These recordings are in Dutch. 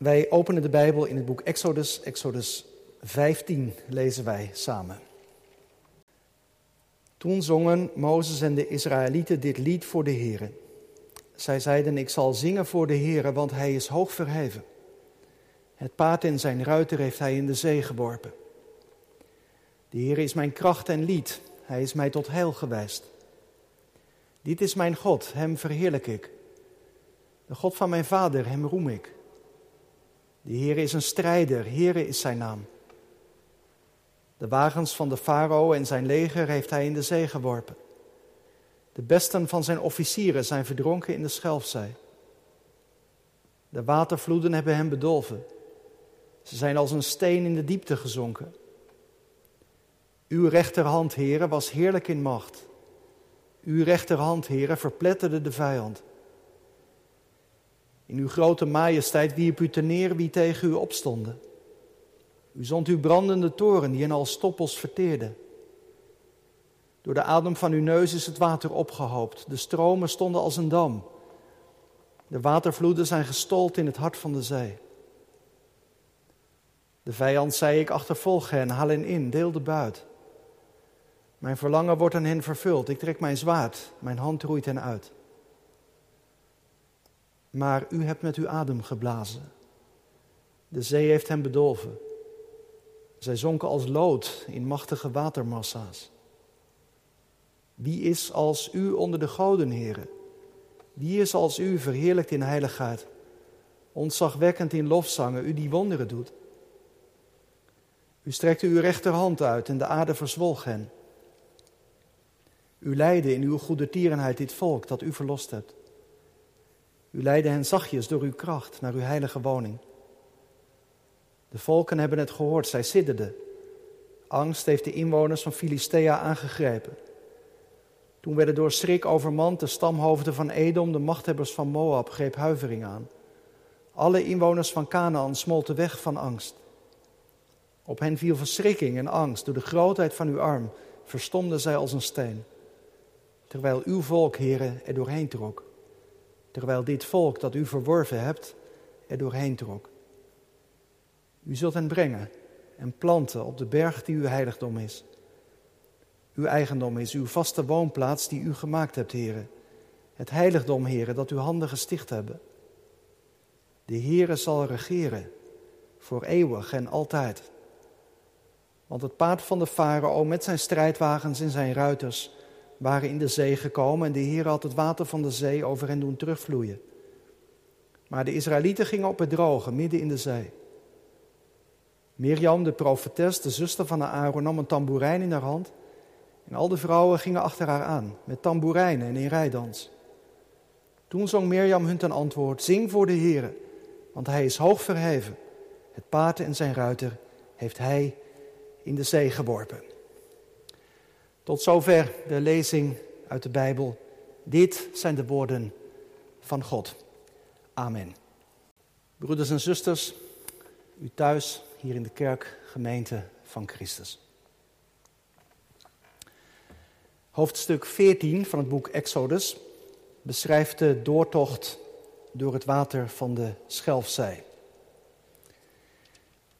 Wij openen de Bijbel in het boek Exodus, Exodus 15 lezen wij samen. Toen zongen Mozes en de Israëlieten dit lied voor de Heere. Zij zeiden, ik zal zingen voor de Heere, want hij is hoog verheven. Het paard en zijn ruiter heeft hij in de zee geworpen. De Heere is mijn kracht en lied, hij is mij tot heil gewijst. Dit is mijn God, hem verheerlijk ik. De God van mijn vader, hem roem ik. De Heere is een strijder, Heere is zijn naam. De wagens van de farao en zijn leger heeft hij in de zee geworpen. De besten van zijn officieren zijn verdronken in de Schelfzij. De watervloeden hebben hem bedolven. Ze zijn als een steen in de diepte gezonken. Uw rechterhand, heren, was heerlijk in macht. Uw rechterhand, heren, verpletterde de vijand. In uw grote majesteit wierp u te neer wie tegen u opstonden. U zond uw brandende toren die hen als stoppels verteerde. Door de adem van uw neus is het water opgehoopt. De stromen stonden als een dam. De watervloeden zijn gestold in het hart van de zee. De vijand zei ik achtervolg hen, haal hen in, deel de buit. Mijn verlangen wordt aan hen vervuld. Ik trek mijn zwaard, mijn hand roeit hen uit. Maar u hebt met uw adem geblazen. De zee heeft hen bedolven. Zij zonken als lood in machtige watermassa's. Wie is als u onder de goden, heren? Wie is als u verheerlijkt in heiligheid, ontzagwekkend in lofzangen, u die wonderen doet? U strekte uw rechterhand uit en de aarde verzwolg hen. U leidde in uw goede tierenheid dit volk dat u verlost hebt. U leidde hen zachtjes door uw kracht naar uw heilige woning. De volken hebben het gehoord, zij sidderden. Angst heeft de inwoners van Filistea aangegrepen. Toen werden door schrik overmand de stamhoofden van Edom, de machthebbers van Moab, greep huivering aan. Alle inwoners van Canaan smolten weg van angst. Op hen viel verschrikking en angst. Door de grootheid van uw arm verstomden zij als een steen. Terwijl uw volk, heren, er doorheen trok. Terwijl dit volk dat u verworven hebt, er doorheen trok. U zult hen brengen en planten op de berg die uw heiligdom is. Uw eigendom is uw vaste woonplaats die u gemaakt hebt, heren. Het heiligdom, heren, dat uw handen gesticht hebben. De Heere zal regeren voor eeuwig en altijd. Want het paard van de farao met zijn strijdwagens en zijn ruiters waren in de zee gekomen en de Heer had het water van de zee over hen doen terugvloeien. Maar de Israëlieten gingen op het droge, midden in de zee. Mirjam, de profetes, de zuster van Aaron, nam een tamboerijn in haar hand. En al de vrouwen gingen achter haar aan, met tamboerijnen en in rijdans. Toen zong Mirjam hun ten antwoord, zing voor de Heer, want hij is hoog verheven. Het paard en zijn ruiter heeft hij in de zee geworpen. Tot zover de lezing uit de Bijbel. Dit zijn de woorden van God. Amen. Broeders en zusters, u thuis, hier in de kerk, gemeente van Christus. Hoofdstuk 14 van het boek Exodus beschrijft de doortocht door het water van de Schelfzij.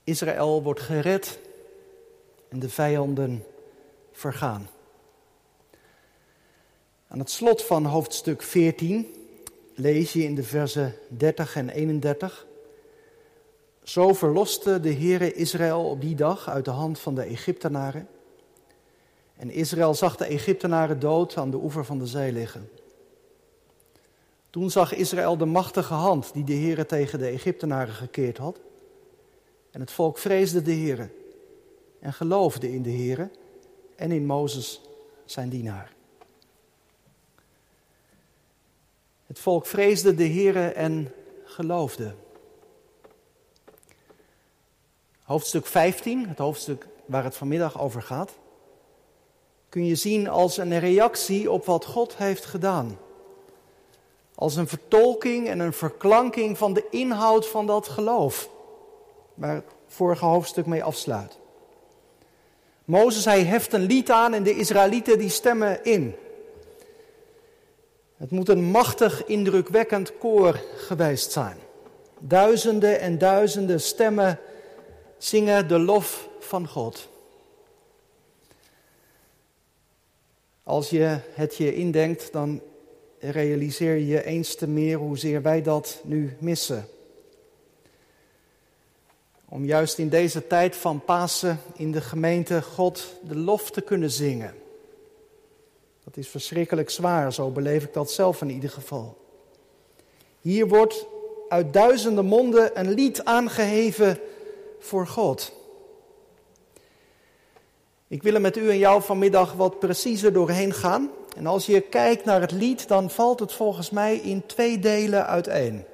Israël wordt gered en de vijanden vergaan. Aan het slot van hoofdstuk 14 lees je in de versen 30 en 31. Zo verloste de Heere Israël op die dag uit de hand van de Egyptenaren. En Israël zag de Egyptenaren dood aan de oever van de zee liggen. Toen zag Israël de machtige hand die de Heere tegen de Egyptenaren gekeerd had. En het volk vreesde de Heere en geloofde in de Heere en in Mozes zijn dienaar. Het volk vreesde de Heere en geloofde. Hoofdstuk 15, het hoofdstuk waar het vanmiddag over gaat, kun je zien als een reactie op wat God heeft gedaan. Als een vertolking en een verklanking van de inhoud van dat geloof, waar het vorige hoofdstuk mee afsluit. Mozes, hij heft een lied aan en de Israëlieten die stemmen in. Het moet een machtig, indrukwekkend koor geweest zijn. Duizenden en duizenden stemmen zingen de lof van God. Als je het je indenkt, dan realiseer je eens te meer hoezeer wij dat nu missen. Om juist in deze tijd van Pasen in de gemeente God de lof te kunnen zingen. Dat is verschrikkelijk zwaar, zo beleef ik dat zelf in ieder geval. Hier wordt uit duizenden monden een lied aangeheven voor God. Ik wil er met u en jou vanmiddag wat preciezer doorheen gaan. En als je kijkt naar het lied, dan valt het volgens mij in twee delen uiteen.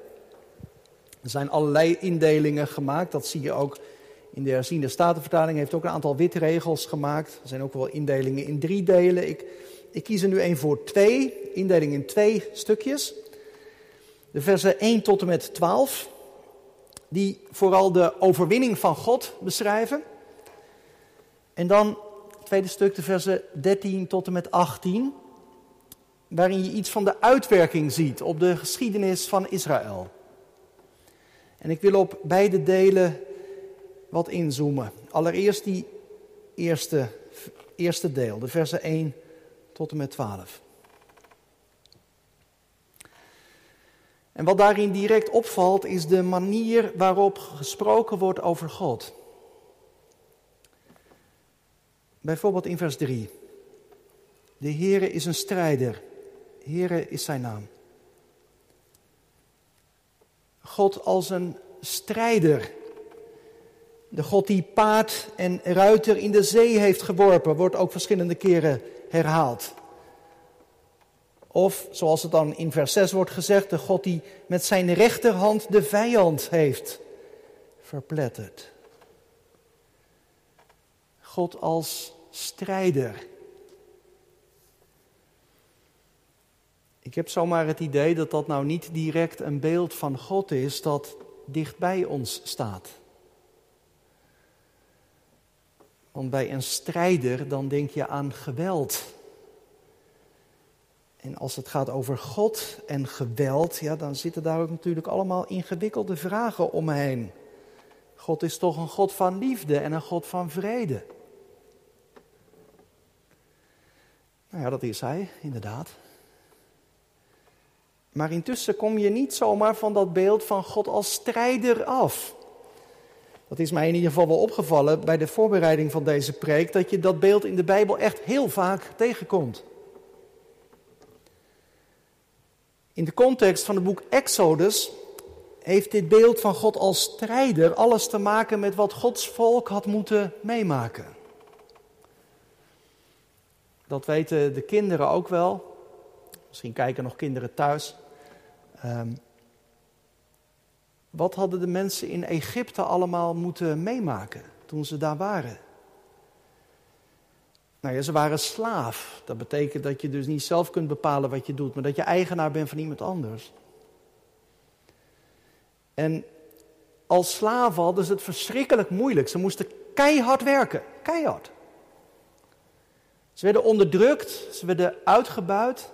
Er zijn allerlei indelingen gemaakt, dat zie je ook in de herziende statenvertaling. heeft ook een aantal witregels gemaakt. Er zijn ook wel indelingen in drie delen. Ik, ik kies er nu één voor twee, indeling in twee stukjes. De versen 1 tot en met 12, die vooral de overwinning van God beschrijven. En dan het tweede stuk, de versen 13 tot en met 18, waarin je iets van de uitwerking ziet op de geschiedenis van Israël. En ik wil op beide delen wat inzoomen. Allereerst die eerste, eerste deel, de versen 1 tot en met 12. En wat daarin direct opvalt is de manier waarop gesproken wordt over God. Bijvoorbeeld in vers 3. De Heere is een strijder. Heere is zijn naam. God als een strijder. De God die paard en ruiter in de zee heeft geworpen, wordt ook verschillende keren herhaald. Of, zoals het dan in vers 6 wordt gezegd, de God die met zijn rechterhand de vijand heeft verpletterd. God als strijder. Ik heb zomaar het idee dat dat nou niet direct een beeld van God is dat dicht bij ons staat. Want bij een strijder dan denk je aan geweld. En als het gaat over God en geweld, ja, dan zitten daar ook natuurlijk allemaal ingewikkelde vragen omheen. God is toch een God van liefde en een God van vrede. Nou ja, dat is hij, inderdaad. Maar intussen kom je niet zomaar van dat beeld van God als strijder af. Dat is mij in ieder geval wel opgevallen bij de voorbereiding van deze preek, dat je dat beeld in de Bijbel echt heel vaak tegenkomt. In de context van het boek Exodus heeft dit beeld van God als strijder alles te maken met wat Gods volk had moeten meemaken. Dat weten de kinderen ook wel. Misschien kijken nog kinderen thuis. Um, wat hadden de mensen in Egypte allemaal moeten meemaken toen ze daar waren? Nou ja, ze waren slaaf. Dat betekent dat je dus niet zelf kunt bepalen wat je doet, maar dat je eigenaar bent van iemand anders. En als slaven hadden ze het verschrikkelijk moeilijk. Ze moesten keihard werken, keihard. Ze werden onderdrukt, ze werden uitgebuit.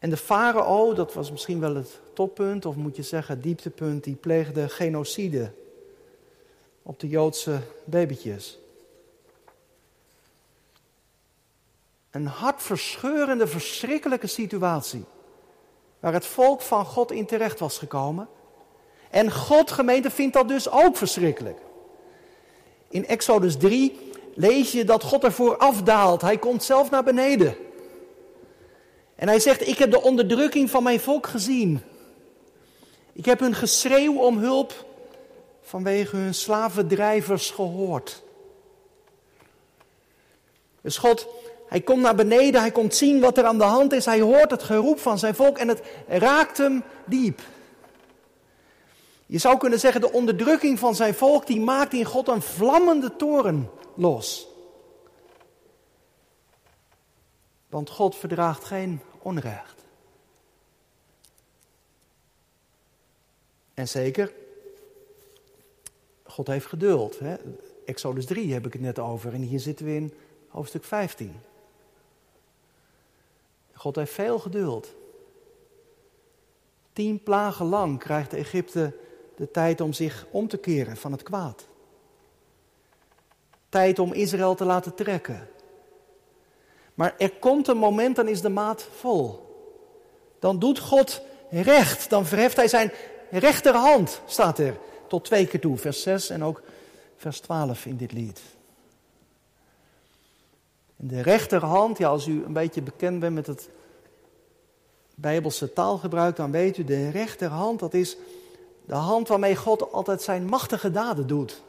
En de farao, dat was misschien wel het toppunt, of moet je zeggen dieptepunt, die pleegde genocide op de Joodse babytjes. Een hartverscheurende, verschrikkelijke situatie. Waar het volk van God in terecht was gekomen. En God, gemeente, vindt dat dus ook verschrikkelijk. In Exodus 3 lees je dat God ervoor afdaalt. Hij komt zelf naar beneden. En hij zegt, ik heb de onderdrukking van mijn volk gezien. Ik heb hun geschreeuw om hulp vanwege hun slavendrijvers gehoord. Dus God, hij komt naar beneden, hij komt zien wat er aan de hand is, hij hoort het geroep van zijn volk en het raakt hem diep. Je zou kunnen zeggen, de onderdrukking van zijn volk, die maakt in God een vlammende toren los. Want God verdraagt geen onrecht. En zeker, God heeft geduld. Hè? Exodus 3 heb ik het net over en hier zitten we in hoofdstuk 15. God heeft veel geduld. Tien plagen lang krijgt Egypte de tijd om zich om te keren van het kwaad. Tijd om Israël te laten trekken. Maar er komt een moment, dan is de maat vol. Dan doet God recht. Dan verheft hij zijn rechterhand, staat er tot twee keer toe. Vers 6 en ook vers 12 in dit lied. En de rechterhand, ja, als u een beetje bekend bent met het Bijbelse taalgebruik, dan weet u, de rechterhand, dat is de hand waarmee God altijd zijn machtige daden doet.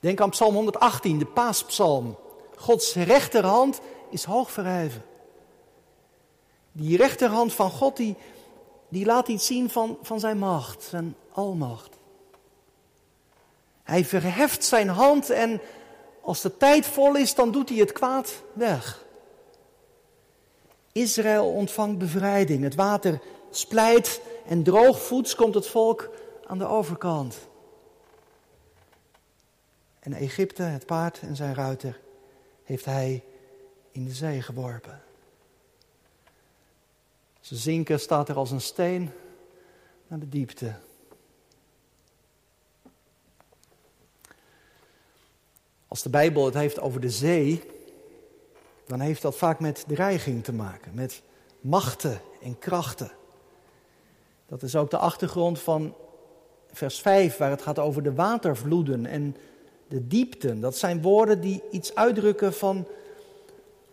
Denk aan Psalm 118, de paaspsalm. Gods rechterhand is hoog verheven. Die rechterhand van God, die, die laat iets zien van, van zijn macht, zijn almacht. Hij verheft zijn hand en als de tijd vol is, dan doet hij het kwaad weg. Israël ontvangt bevrijding. Het water splijt en droogvoets komt het volk aan de overkant. En Egypte, het paard en zijn ruiter, heeft hij in de zee geworpen. Ze zinken staat er als een steen naar de diepte. Als de Bijbel het heeft over de zee, dan heeft dat vaak met dreiging te maken, met machten en krachten. Dat is ook de achtergrond van vers 5, waar het gaat over de watervloeden en de diepten. Dat zijn woorden die iets uitdrukken van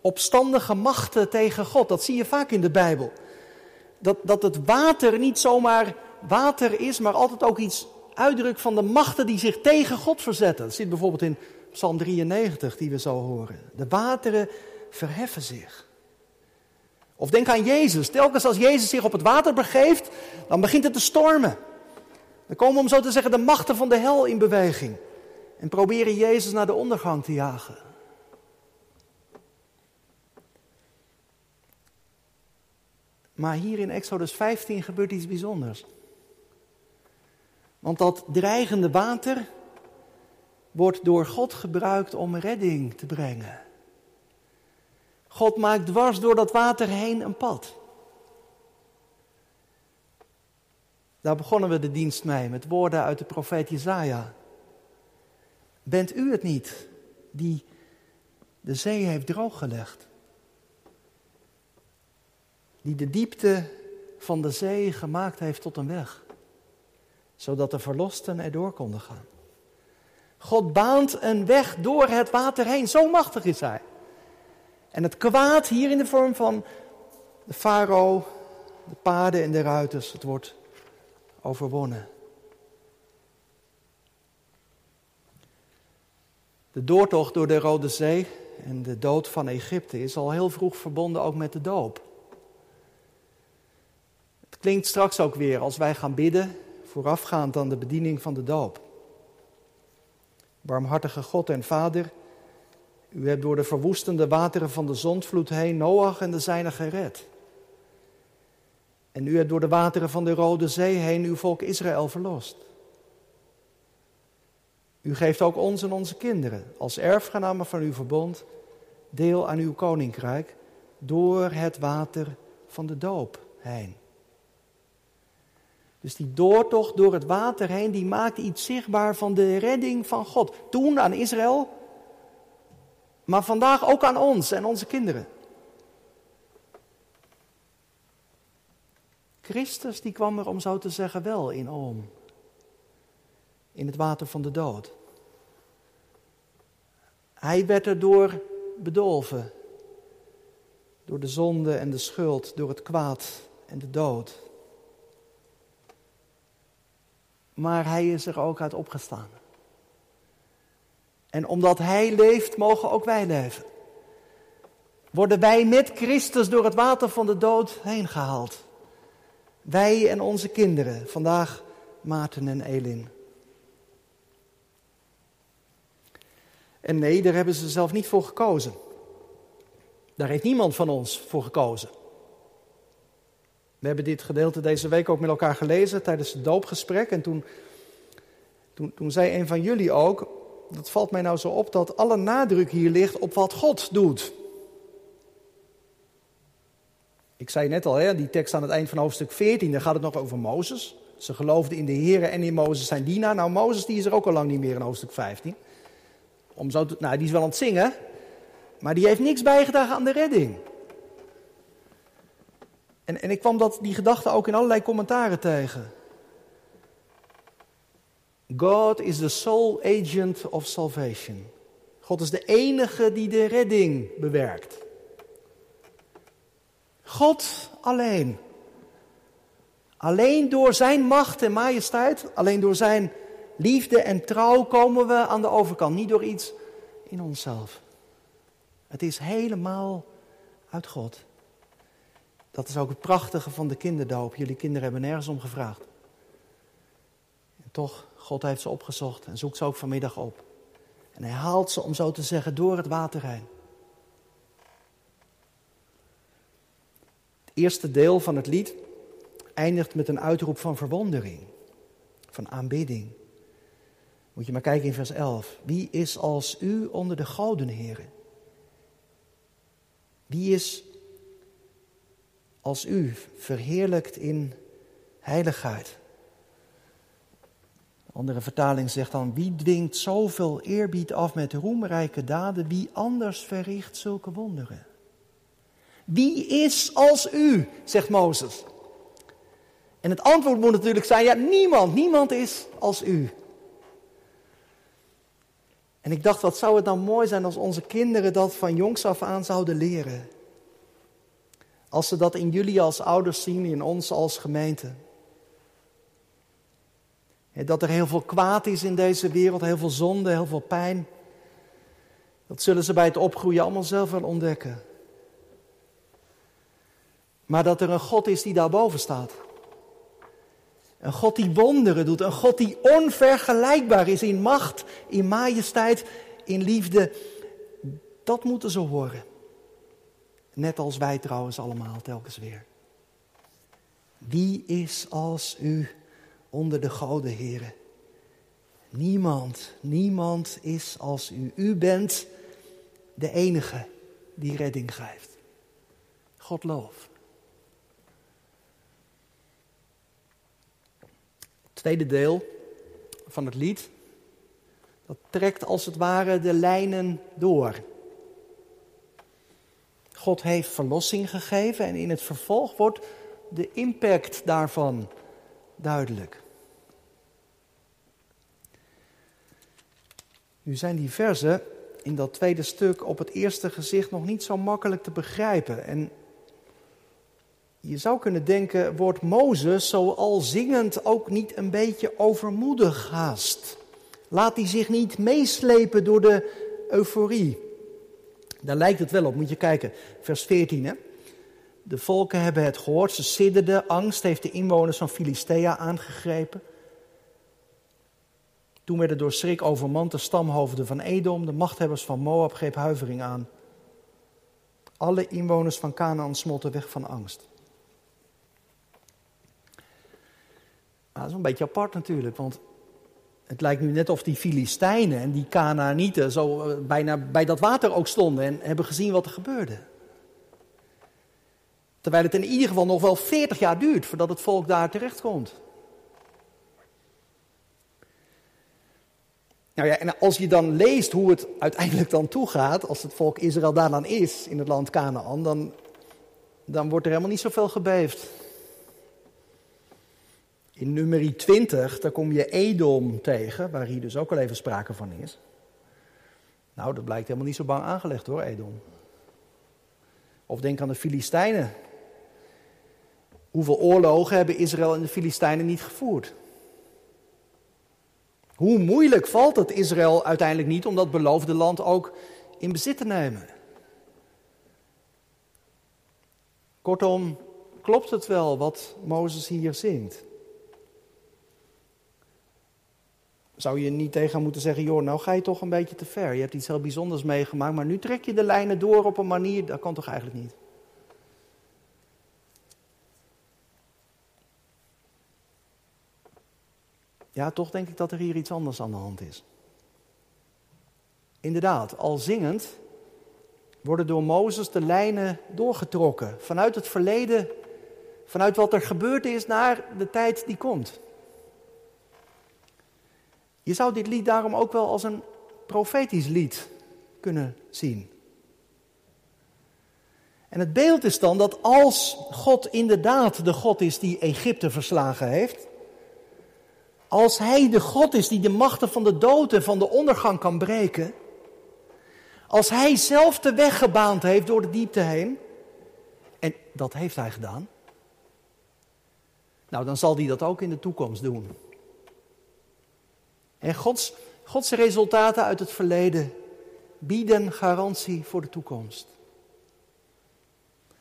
opstandige machten tegen God. Dat zie je vaak in de Bijbel. Dat, dat het water niet zomaar water is, maar altijd ook iets uitdrukt van de machten die zich tegen God verzetten. Dat zit bijvoorbeeld in Psalm 93, die we zo horen. De wateren verheffen zich. Of denk aan Jezus. Telkens als Jezus zich op het water begeeft, dan begint het te stormen. Dan komen, om zo te zeggen, de machten van de hel in beweging. En proberen Jezus naar de ondergang te jagen. Maar hier in Exodus 15 gebeurt iets bijzonders. Want dat dreigende water wordt door God gebruikt om redding te brengen. God maakt dwars door dat water heen een pad. Daar begonnen we de dienst mee met woorden uit de profeet Jezaja. Bent u het niet die de zee heeft drooggelegd? Die de diepte van de zee gemaakt heeft tot een weg, zodat de verlosten erdoor konden gaan. God baant een weg door het water heen, zo machtig is hij. En het kwaad hier in de vorm van de farao, de paarden en de ruiters, het wordt overwonnen. De doortocht door de Rode Zee en de dood van Egypte is al heel vroeg verbonden ook met de doop. Het klinkt straks ook weer als wij gaan bidden, voorafgaand aan de bediening van de doop. Barmhartige God en Vader, u hebt door de verwoestende wateren van de zondvloed heen Noach en de zijnen gered. En u hebt door de wateren van de Rode Zee heen uw volk Israël verlost. U geeft ook ons en onze kinderen als erfgenamen van uw verbond deel aan uw koninkrijk door het water van de doop heen. Dus die doortocht door het water heen, die maakt iets zichtbaar van de redding van God. Toen aan Israël, maar vandaag ook aan ons en onze kinderen. Christus die kwam er om zo te zeggen wel in om. In het water van de dood. Hij werd erdoor bedolven. Door de zonde en de schuld, door het kwaad en de dood. Maar hij is er ook uit opgestaan. En omdat Hij leeft, mogen ook wij leven. Worden wij met Christus door het water van de dood heen gehaald. Wij en onze kinderen, vandaag Maarten en Elin. En nee, daar hebben ze zelf niet voor gekozen. Daar heeft niemand van ons voor gekozen. We hebben dit gedeelte deze week ook met elkaar gelezen tijdens het doopgesprek. En toen, toen, toen zei een van jullie ook, dat valt mij nou zo op, dat alle nadruk hier ligt op wat God doet. Ik zei net al, hè, die tekst aan het eind van hoofdstuk 14, daar gaat het nog over Mozes. Ze geloofden in de Heer en in Mozes zijn dienaar. Nou, Mozes die is er ook al lang niet meer in hoofdstuk 15. Om zo nou, die is wel aan het zingen, maar die heeft niks bijgedragen aan de redding. En, en ik kwam dat, die gedachte ook in allerlei commentaren tegen. God is the sole agent of salvation. God is de enige die de redding bewerkt. God alleen. Alleen door zijn macht en majesteit, alleen door zijn liefde en trouw komen we aan de overkant. Niet door iets in onszelf. Het is helemaal uit God. Dat is ook het prachtige van de kinderdoop. Jullie kinderen hebben nergens om gevraagd. En toch, God heeft ze opgezocht en zoekt ze ook vanmiddag op. En hij haalt ze, om zo te zeggen, door het water heen. Het eerste deel van het lied eindigt met een uitroep van verwondering, van aanbidding. Moet je maar kijken in vers 11. Wie is als u onder de goden, heren? Wie is als u verheerlijkt in heiligheid? Andere vertaling zegt dan: Wie dwingt zoveel eerbied af met roemrijke daden? Wie anders verricht zulke wonderen? Wie is als u, zegt Mozes. En het antwoord moet natuurlijk zijn: ja, niemand, niemand is als u. En ik dacht, wat zou het nou mooi zijn als onze kinderen dat van jongs af aan zouden leren. Als ze dat in jullie als ouders zien, in ons als gemeente. Dat er heel veel kwaad is in deze wereld, heel veel zonde, heel veel pijn. Dat zullen ze bij het opgroeien allemaal zelf wel ontdekken. Maar dat er een God is die daarboven staat. Een God die wonderen doet. Een God die onvergelijkbaar is in macht, in majesteit, in liefde. Dat moeten ze horen. Net als wij trouwens allemaal telkens weer. Wie is als u onder de goden, heren? Niemand, niemand is als u. U bent de enige die redding geeft. God loof. Tweede deel van het lied, dat trekt als het ware de lijnen door. God heeft verlossing gegeven en in het vervolg wordt de impact daarvan duidelijk. Nu zijn die versen in dat tweede stuk op het eerste gezicht nog niet zo makkelijk te begrijpen. En je zou kunnen denken, wordt Mozes zo al zingend ook niet een beetje overmoedig haast? Laat hij zich niet meeslepen door de euforie? Daar lijkt het wel op, moet je kijken, vers 14. Hè? De volken hebben het gehoord, ze sidderden, angst heeft de inwoners van Filistea aangegrepen. Toen werden door schrik overmand de stamhoofden van Edom, de machthebbers van Moab greep huivering aan. Alle inwoners van Canaan smolten weg van angst. Dat is een beetje apart natuurlijk, want het lijkt nu net of die Filistijnen en die Canaanieten zo eh, bijna bij dat water ook stonden en hebben gezien wat er gebeurde. Terwijl het in ieder geval nog wel 40 jaar duurt voordat het volk daar terecht komt. Nou ja, en als je dan leest hoe het uiteindelijk dan toegaat, als het volk Israël daar dan is in het land Canaan, dan, dan wordt er helemaal niet zoveel gebeefd. In nummer 20, daar kom je Edom tegen, waar hier dus ook al even sprake van is. Nou, dat blijkt helemaal niet zo bang aangelegd hoor, Edom. Of denk aan de Filistijnen. Hoeveel oorlogen hebben Israël en de Filistijnen niet gevoerd? Hoe moeilijk valt het Israël uiteindelijk niet om dat beloofde land ook in bezit te nemen? Kortom, klopt het wel wat Mozes hier zingt? Zou je niet tegen moeten zeggen, joh, nou ga je toch een beetje te ver. Je hebt iets heel bijzonders meegemaakt, maar nu trek je de lijnen door op een manier, dat kan toch eigenlijk niet? Ja, toch denk ik dat er hier iets anders aan de hand is. Inderdaad, al zingend worden door Mozes de lijnen doorgetrokken. Vanuit het verleden, vanuit wat er gebeurd is naar de tijd die komt. Je zou dit lied daarom ook wel als een profetisch lied kunnen zien. En het beeld is dan dat als God inderdaad de God is die Egypte verslagen heeft, als Hij de God is die de machten van de dood en van de ondergang kan breken, als Hij zelf de weg gebaand heeft door de diepte heen, en dat heeft Hij gedaan, nou dan zal Hij dat ook in de toekomst doen. En Gods, Gods resultaten uit het verleden bieden garantie voor de toekomst.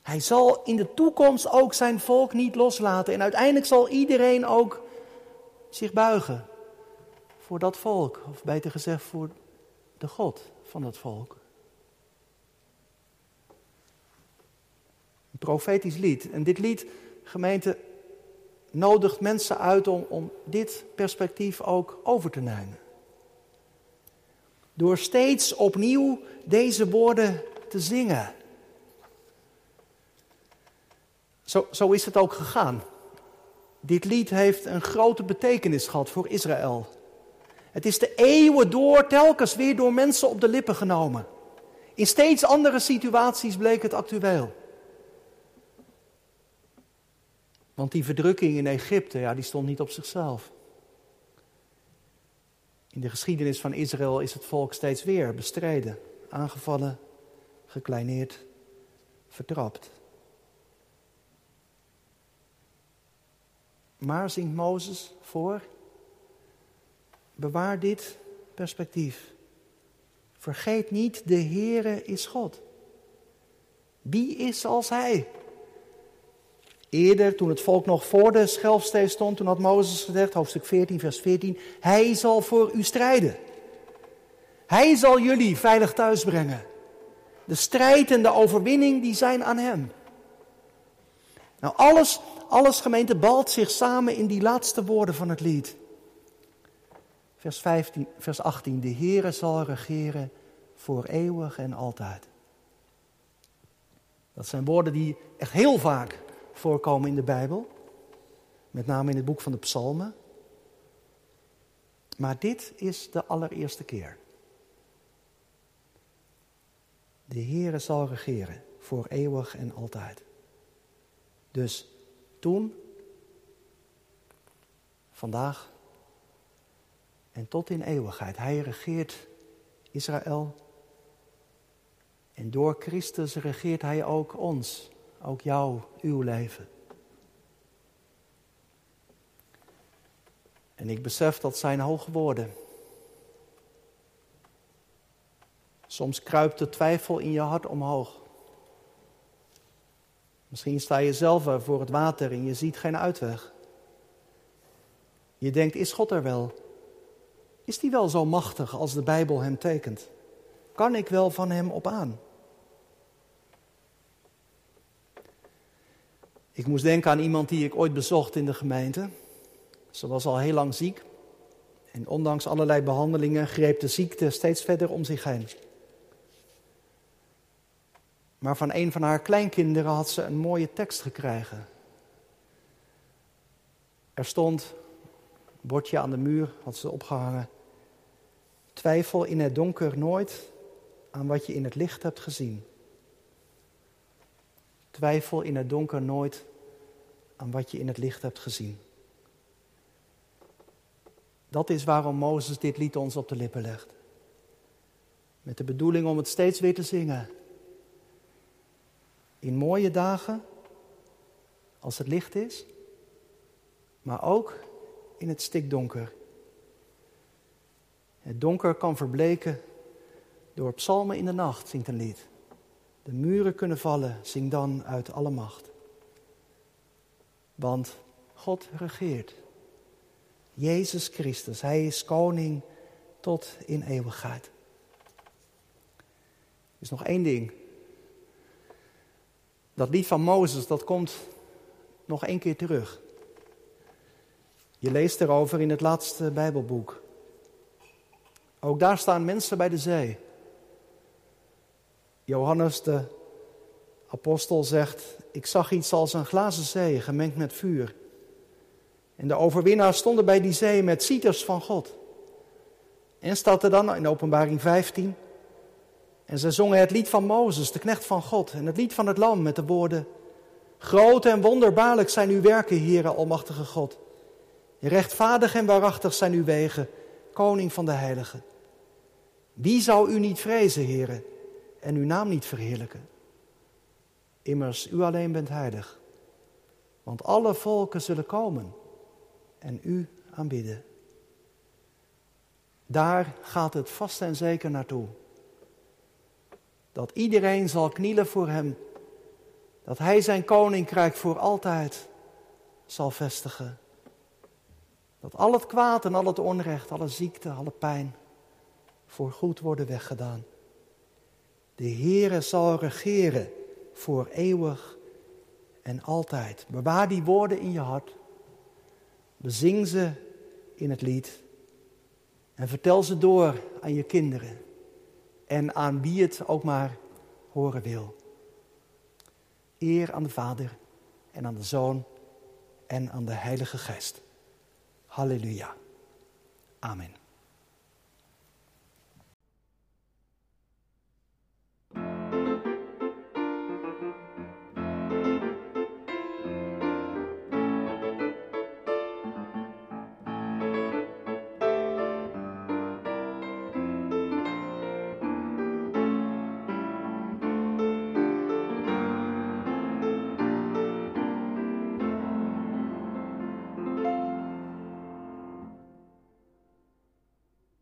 Hij zal in de toekomst ook zijn volk niet loslaten. En uiteindelijk zal iedereen ook zich buigen voor dat volk. Of beter gezegd voor de God van dat volk. Een profetisch lied. En dit lied, gemeente, nodigt mensen uit om, om dit perspectief ook over te nemen. Door steeds opnieuw deze woorden te zingen. Zo, zo is het ook gegaan. Dit lied heeft een grote betekenis gehad voor Israël. Het is de eeuwen door telkens weer door mensen op de lippen genomen. In steeds andere situaties bleek het actueel. Want die verdrukking in Egypte, ja, die stond niet op zichzelf. In de geschiedenis van Israël is het volk steeds weer bestreden, aangevallen, gekleineerd, vertrapt. Maar zingt Mozes voor, bewaar dit perspectief. Vergeet niet, de Heere is God. Wie is als Hij? Eerder, toen het volk nog voor de schelfsteen stond, toen had Mozes gezegd, hoofdstuk 14, vers 14, Hij zal voor u strijden. Hij zal jullie veilig thuis brengen. De strijd en de overwinning, die zijn aan Hem. Nou, alles, alles gemeente balt zich samen in die laatste woorden van het lied. Vers, 15, vers 18, de Heere zal regeren voor eeuwig en altijd. Dat zijn woorden die echt heel vaak voorkomen in de Bijbel. Met name in het boek van de Psalmen. Maar dit is de allereerste keer. De Heere zal regeren voor eeuwig en altijd. Dus toen, vandaag en tot in eeuwigheid. Hij regeert Israël. En door Christus regeert Hij ook ons ook jou, uw leven. En ik besef dat zijn hoge woorden. Soms kruipt de twijfel in je hart omhoog. Misschien sta je zelf voor het water en je ziet geen uitweg. Je denkt, is God er wel? Is die wel zo machtig als de Bijbel hem tekent? Kan ik wel van hem op aan? Ik moest denken aan iemand die ik ooit bezocht in de gemeente. Ze was al heel lang ziek. En ondanks allerlei behandelingen greep de ziekte steeds verder om zich heen. Maar van een van haar kleinkinderen had ze een mooie tekst gekregen. Er stond, een bordje aan de muur had ze opgehangen. Twijfel in het donker nooit aan wat je in het licht hebt gezien. Twijfel in het donker nooit aan wat je in het licht hebt gezien. Dat is waarom Mozes dit lied ons op de lippen legt. Met de bedoeling om het steeds weer te zingen. In mooie dagen, als het licht is, maar ook in het stikdonker. Het donker kan verbleken door psalmen in de nacht, zingt een lied. De muren kunnen vallen, zing dan uit alle macht. Want God regeert. Jezus Christus, Hij is koning tot in eeuwigheid. Er is nog één ding. Dat lied van Mozes, dat komt nog één keer terug. Je leest erover in het laatste Bijbelboek. Ook daar staan mensen bij de zee. Johannes de apostel zegt: Ik zag iets als een glazen zee gemengd met vuur. En de overwinnaars stonden bij die zee met cieters van God. En staat er dan in Openbaring 15. En ze zongen het lied van Mozes, de knecht van God, en het lied van het Lam met de woorden: Groot en wonderbaarlijk zijn uw werken, Heere Almachtige God. Rechtvaardig en waarachtig zijn uw wegen, Koning van de Heiligen. Wie zou u niet vrezen, Heere, en uw naam niet verheerlijken? Immers, u alleen bent heilig. Want alle volken zullen komen en u aanbidden. Daar gaat het vast en zeker naartoe. Dat iedereen zal knielen voor hem. Dat hij zijn koninkrijk voor altijd zal vestigen. Dat al het kwaad en al het onrecht, alle ziekte, alle pijn voor goed worden weggedaan. De Heere zal regeren voor eeuwig en altijd. Bewaar die woorden in je hart. Bezing ze in het lied. En vertel ze door aan je kinderen. En aan wie het ook maar horen wil. Eer aan de Vader en aan de Zoon en aan de Heilige Geest. Halleluja. Amen.